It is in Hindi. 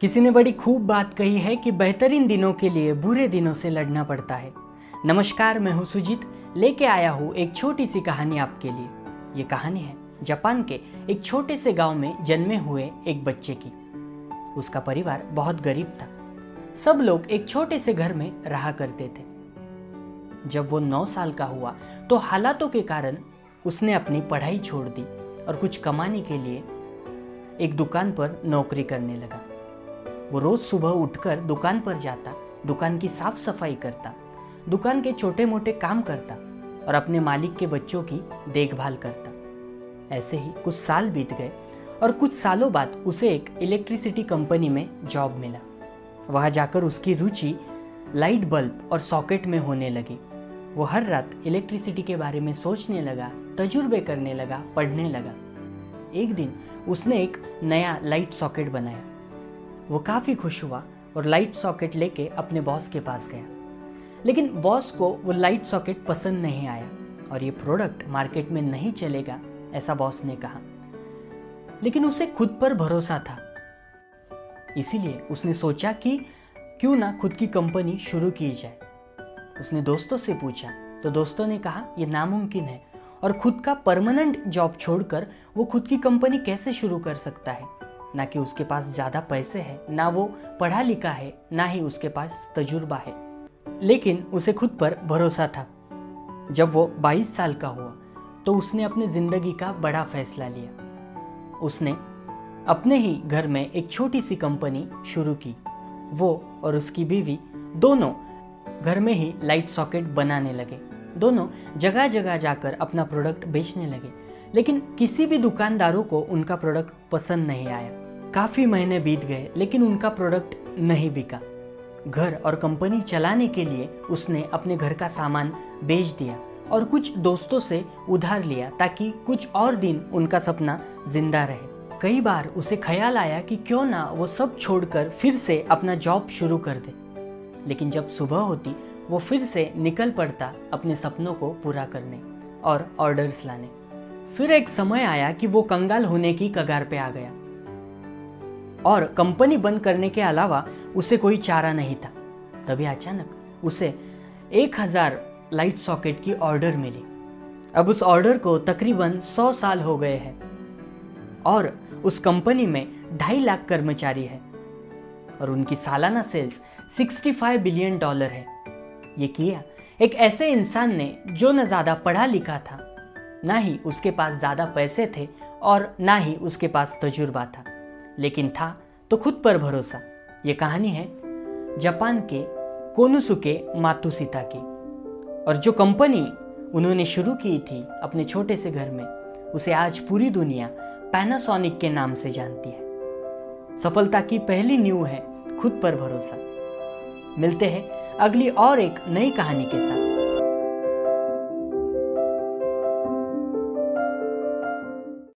किसी ने बड़ी खूब बात कही है कि बेहतरीन दिनों के लिए बुरे दिनों से लड़ना पड़ता है। नमस्कार, मैं हूँ सुजीत। लेके आया हूँ एक छोटी सी कहानी आपके लिए। ये कहानी है जापान के एक छोटे से गाँव में जन्मे हुए एक बच्चे की। उसका परिवार बहुत गरीब था। सब लोग एक छोटे से घर में रहा करते थे। जब वो नौ साल का हुआ तो हालातों के कारण उसने अपनी पढ़ाई छोड़ दी और कुछ कमाने के लिए एक दुकान पर नौकरी करने लगा। वो रोज सुबह उठकर दुकान पर जाता, दुकान की साफ़ सफ़ाई करता, दुकान के छोटे मोटे काम करता और अपने मालिक के बच्चों की देखभाल करता। ऐसे ही कुछ साल बीत गए और कुछ सालों बाद उसे एक इलेक्ट्रिसिटी कंपनी में जॉब मिला। वहाँ जाकर उसकी रुचि लाइट बल्ब और सॉकेट में होने लगी। वो हर रात इलेक्ट्रिसिटी के बारे में सोचने लगा, तजुर्बे करने लगा, पढ़ने लगा। एक दिन उसने एक नया लाइट सॉकेट बनाया। वो काफ़ी खुश हुआ और लाइट सॉकेट लेके अपने बॉस के पास गया। लेकिन बॉस को वो लाइट सॉकेट पसंद नहीं आया और ये प्रोडक्ट मार्केट में नहीं चलेगा, ऐसा बॉस ने कहा। लेकिन उसे खुद पर भरोसा था। इसीलिए उसने सोचा कि क्यों ना खुद की कंपनी शुरू की जाए। उसने दोस्तों से पूछा तो दोस्तों ने कहा यह नामुमकिन है और खुद का परमानेंट जॉब छोड़कर वो खुद की कंपनी कैसे शुरू कर सकता है? ना कि उसके पास ज़्यादा पैसे हैं, ना वो पढ़ा लिखा है, ना ही उसके पास तजुर्बा है। लेकिन उसे खुद पर भरोसा था। जब वो 22 साल का हुआ तो उसने अपने ज़िंदगी का बड़ा फैसला लिया। उसने अपने ही घर में एक छोटी सी कंपनी शुरू की। वो और उसकी बीवी दोनों घर में ही लाइट सॉकेट बनाने लगे। दोनों जगह जगह जाकर अपना प्रोडक्ट बेचने लगे। लेकिन किसी भी दुकानदारों को उनका प्रोडक्ट पसंद नहीं आया। काफ़ी महीने बीत गए, लेकिन उनका प्रोडक्ट नहीं बिका। घर और कंपनी चलाने के लिए उसने अपने घर का सामान बेच दिया और कुछ दोस्तों से उधार लिया ताकि कुछ और दिन उनका सपना ज़िंदा रहे। कई बार उसे ख्याल आया कि क्यों ना वो सब छोड़कर फिर से अपना जॉब शुरू कर दे। लेकिन जब सुबह होती, वो फिर से निकल पड़ता अपने सपनों को पूरा करने और ऑर्डर्स लाने। फिर एक समय आया कि वो कंगाल होने की कगार पे आ गया। और कंपनी बंद करने के अलावा उसे कोई चारा नहीं था। तभी अचानक उसे एक हज़ार लाइट सॉकेट की ऑर्डर मिली। अब उस ऑर्डर को तकरीबन सौ साल हो गए हैं और उस कंपनी में ढाई लाख कर्मचारी है और उनकी सालाना सेल्स 65 बिलियन डॉलर है। ये किया एक ऐसे इंसान ने जो न ज़्यादा पढ़ा लिखा था, ना ही उसके पास ज़्यादा पैसे थे और ना ही उसके पास तजुर्बा था। लेकिन था तो खुद पर भरोसा। ये कहानी है जापान के कोनुसुके मातुसीता की और जो कंपनी उन्होंने शुरू की थी अपने छोटे से घर में, उसे आज पूरी दुनिया पैनासोनिक के नाम से जानती है। सफलता की पहली न्यू है खुद पर भरोसा। मिलते हैं अगली और एक नई कहानी के साथ।